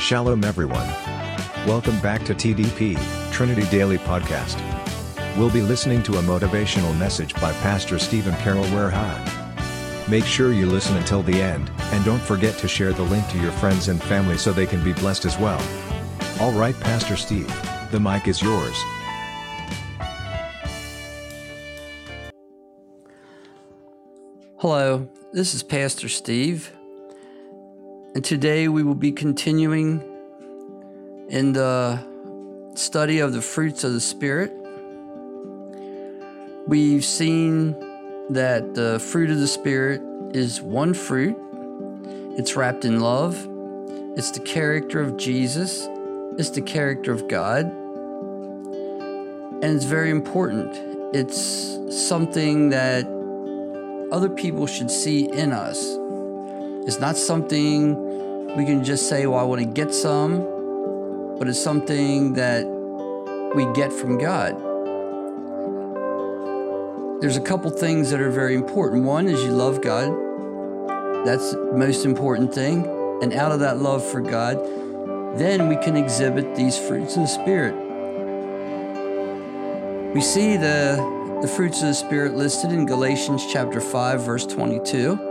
Shalom, everyone. Welcome back to TDP, Trinity Daily Podcast. We'll be listening to a motivational message by Pastor Stephen Carroll Werha. Make sure you listen until the end, and don't forget to share the link to your friends and family so they can be blessed as well. All right, Pastor Steve, the mic is yours. Hello, this is Pastor Steve, and today we will be continuing in the study of the fruits of the Spirit. We've seen that the fruit of the Spirit is one fruit, it's wrapped in love, it's the character of Jesus, it's the character of God, and it's very important. It's something that other people should see in us. It's not something we can just say, well, I want to get some, but it's something that we get from God. There's a couple things that are very important. One is you love God. That's the most important thing. And out of that love for God, then we can exhibit these fruits of the Spirit. We see the the fruits of the Spirit listed in Galatians chapter 5, verse 22.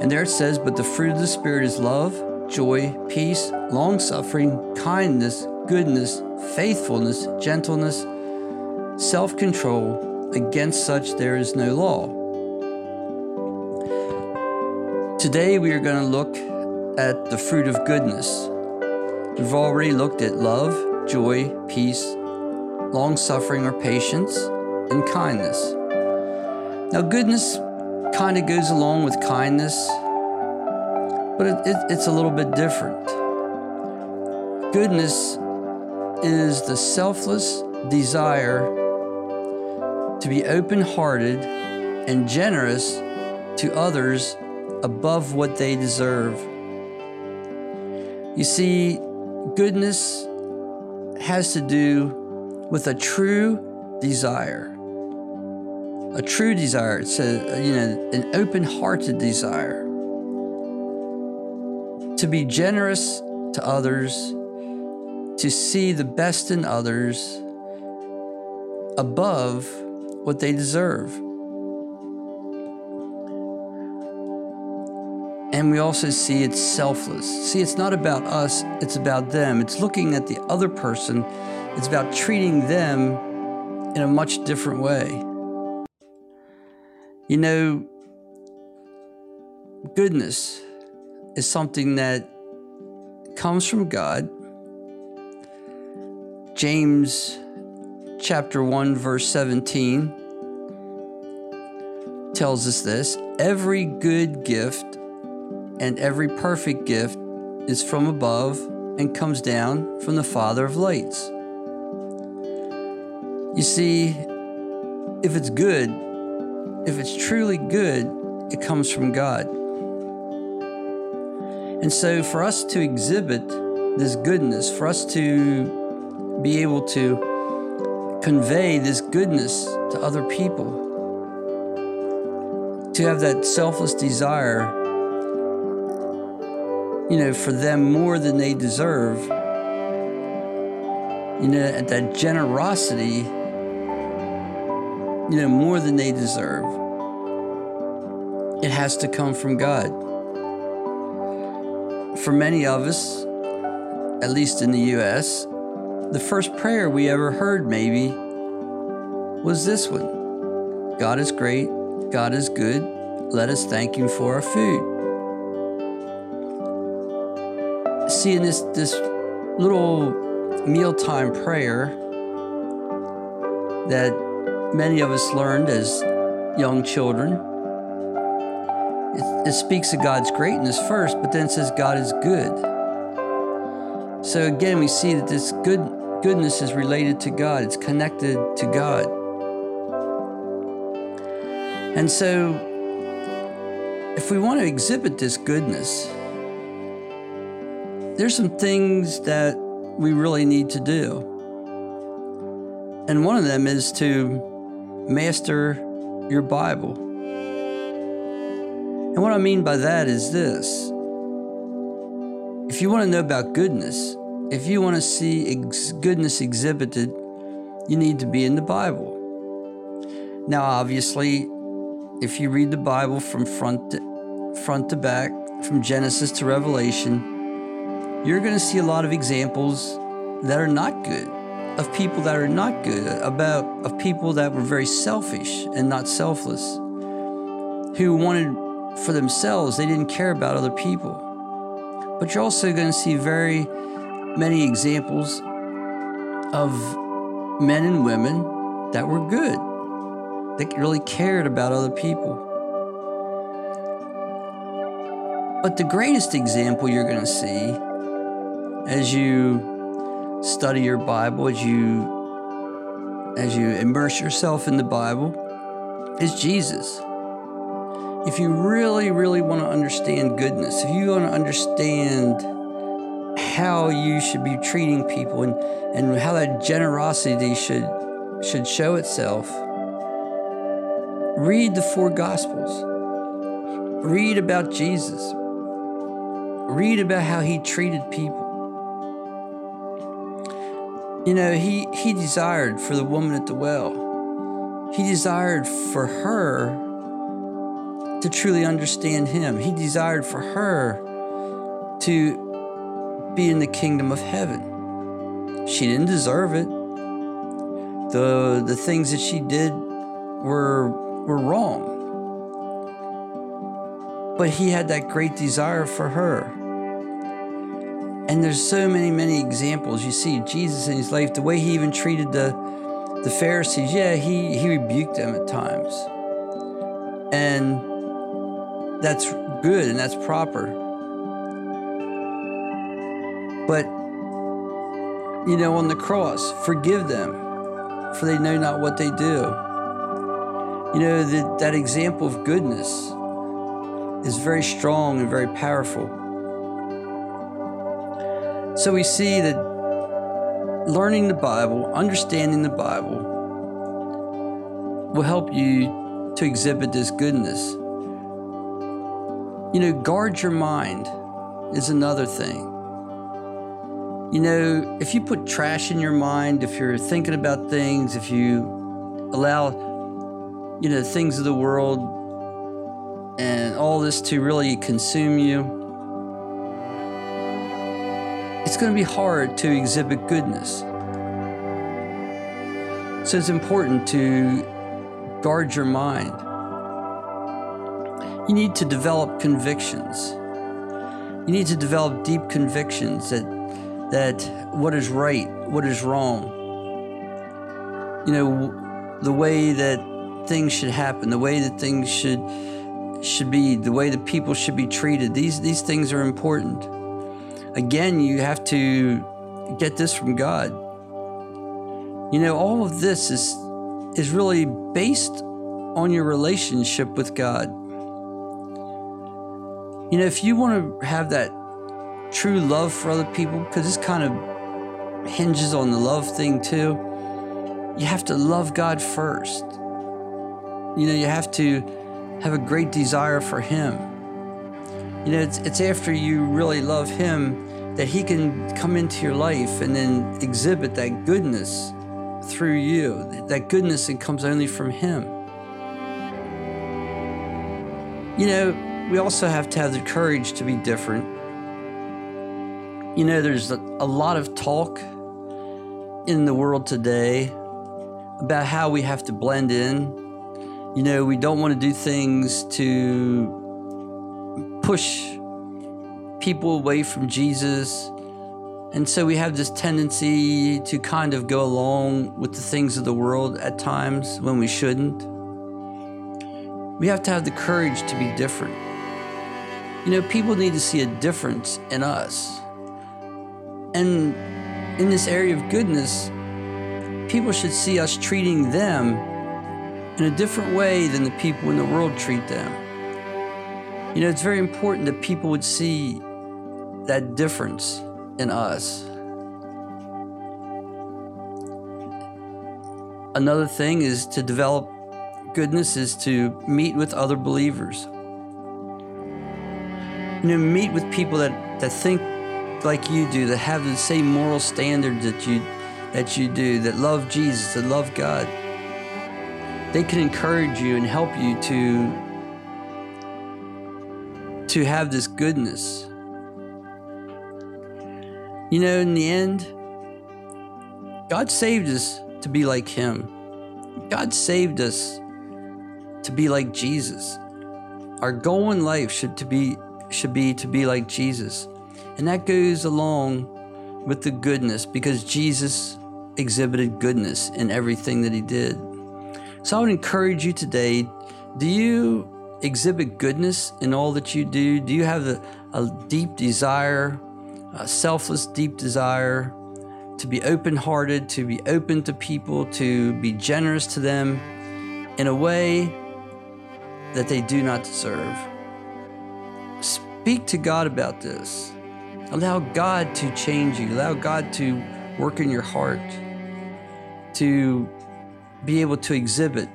And there it says, But the fruit of the Spirit is love, joy, peace, long suffering, kindness, goodness, faithfulness, gentleness, self control. Against such there is no law. Today we are going to look at the fruit of goodness. We've already looked at love, joy, peace, long suffering or patience and kindness. Now, goodness kind of goes along with kindness, but it, it, it's a little bit different. Goodness is the selfless desire to be open hearted and generous to others above what they deserve. You see, goodness has to do with a true desire a true desire. It's a, you know, an open hearted desire to be generous to others, to see the best in others above what they deserve. And we also see it's selfless. See, it's not about us, it's about them. It's looking at the other person, it's about treating them in a much different way. You know, goodness is something that comes from God. James chapter 1 verse 17 tells us this, every good gift and every perfect gift is from above and comes down from the Father of lights. You see, if it's good, if it's truly good, it comes from God. And so, for us to exhibit this goodness, for us to be able to convey this goodness to other people, to have that selfless desire, you know, for them more than they deserve, you know, that generosity you know, more than they deserve. It has to come from God. For many of us, at least in the U.S., the first prayer we ever heard, maybe, was this one God is great, God is good, let us thank Him for our food. See, in this, this little mealtime prayer that many of us learned as young children. It, it, speaks of God's greatness first, but then says God is good. So again, we see that this good goodness is related to God. It's connected to God. And so, if we want to exhibit this goodness, there's some things that we really need to do. And one of them is to master your Bible. And what I mean by that is this if you want to know about goodness, if you want to see ex- goodness exhibited, you need to be in the Bible. Now, obviously, if you read the Bible from front to, front to back, from Genesis to Revelation, you're going to see a lot of examples that are not good, of people that are not good, about of people that were very selfish and not selfless, who wanted for themselves, they didn't care about other people. But you're also going to see very many examples of men and women that were good, that really cared about other people. But the greatest example you're going to see as you study your Bible, as you as you immerse yourself in the Bible, is Jesus. If you really, really want to understand goodness, if you want to understand how you should be treating people and, and how that generosity should should show itself, read the four gospels. Read about Jesus. Read about how he treated people. You know, he, he desired for the woman at the well, he desired for her to truly understand him. He desired for her to be in the kingdom of heaven. She didn't deserve it. The, the things that she did were, were wrong. But he had that great desire for her. And there's so many, many examples. You see Jesus in his life, the way he even treated the, the Pharisees. Yeah, he, he rebuked them at times. And that's good and that's proper. But, you know, on the cross, forgive them, for they know not what they do. You know, the, that example of goodness is very strong and very powerful. So we see that learning the Bible, understanding the Bible, will help you to exhibit this goodness. You know, guard your mind is another thing. You know, if you put trash in your mind, if you're thinking about things, if you allow, you know, things of the world and all this to really consume you, it's going to be hard to exhibit goodness. So it's important to guard your mind. You need to develop convictions. You need to develop deep convictions that that what is right, what is wrong. You know, the way that things should happen, the way that things should should be, the way that people should be treated. These these things are important again, you have to get this from God. You know, all of this is is really based on your relationship with God. You know, if you want to have that true love for other people, because this kind of hinges on the love thing too, you have to love God first. You know, you have to have a great desire for Him. You know, it's, it's after you really love Him that He can come into your life and then exhibit that goodness through you, that goodness that comes only from Him. You know, we also have to have the courage to be different. You know, there's a, a lot of talk in the world today about how we have to blend in. You know, we don't want to do things to push people away from Jesus. And so we have this tendency to kind of go along with the things of the world at times when we shouldn't. We have to have the courage to be different. You know, people need to see a difference in us. And in this area of goodness, people should see us treating them in a different way than the people in the world treat them. You know, it's very important that people would see that difference in us. Another thing is to develop goodness is to meet with other believers. You know, meet with people that, that think like you do, that have the same moral standards that you that you do, that love Jesus, that love God. They can encourage you and help you to to have this goodness. You know, in the end, God saved us to be like Him. God saved us to be like Jesus. Our goal in life should to be should be to be like Jesus. And that goes along with the goodness because Jesus exhibited goodness in everything that he did. So I would encourage you today do you exhibit goodness in all that you do? Do you have a, a deep desire, a selfless, deep desire to be open hearted, to be open to people, to be generous to them in a way that they do not deserve? Speak to God about this. Allow God to change you, allow God to work in your heart to be able to exhibit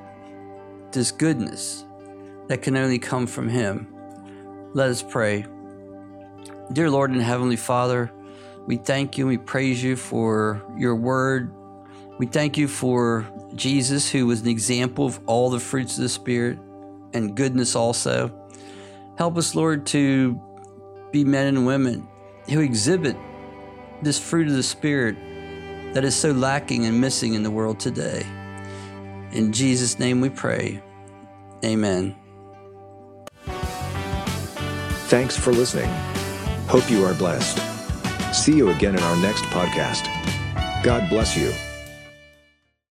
this goodness that can only come from Him. Let us pray. Dear Lord and Heavenly Father, we thank you we praise you for your word. We thank you for Jesus, who was an example of all the fruits of the Spirit and goodness also. Help us, Lord, to be men and women who exhibit this fruit of the Spirit that is so lacking and missing in the world today. In Jesus' name we pray. Amen. Thanks for listening. Hope you are blessed. See you again in our next podcast. God bless you.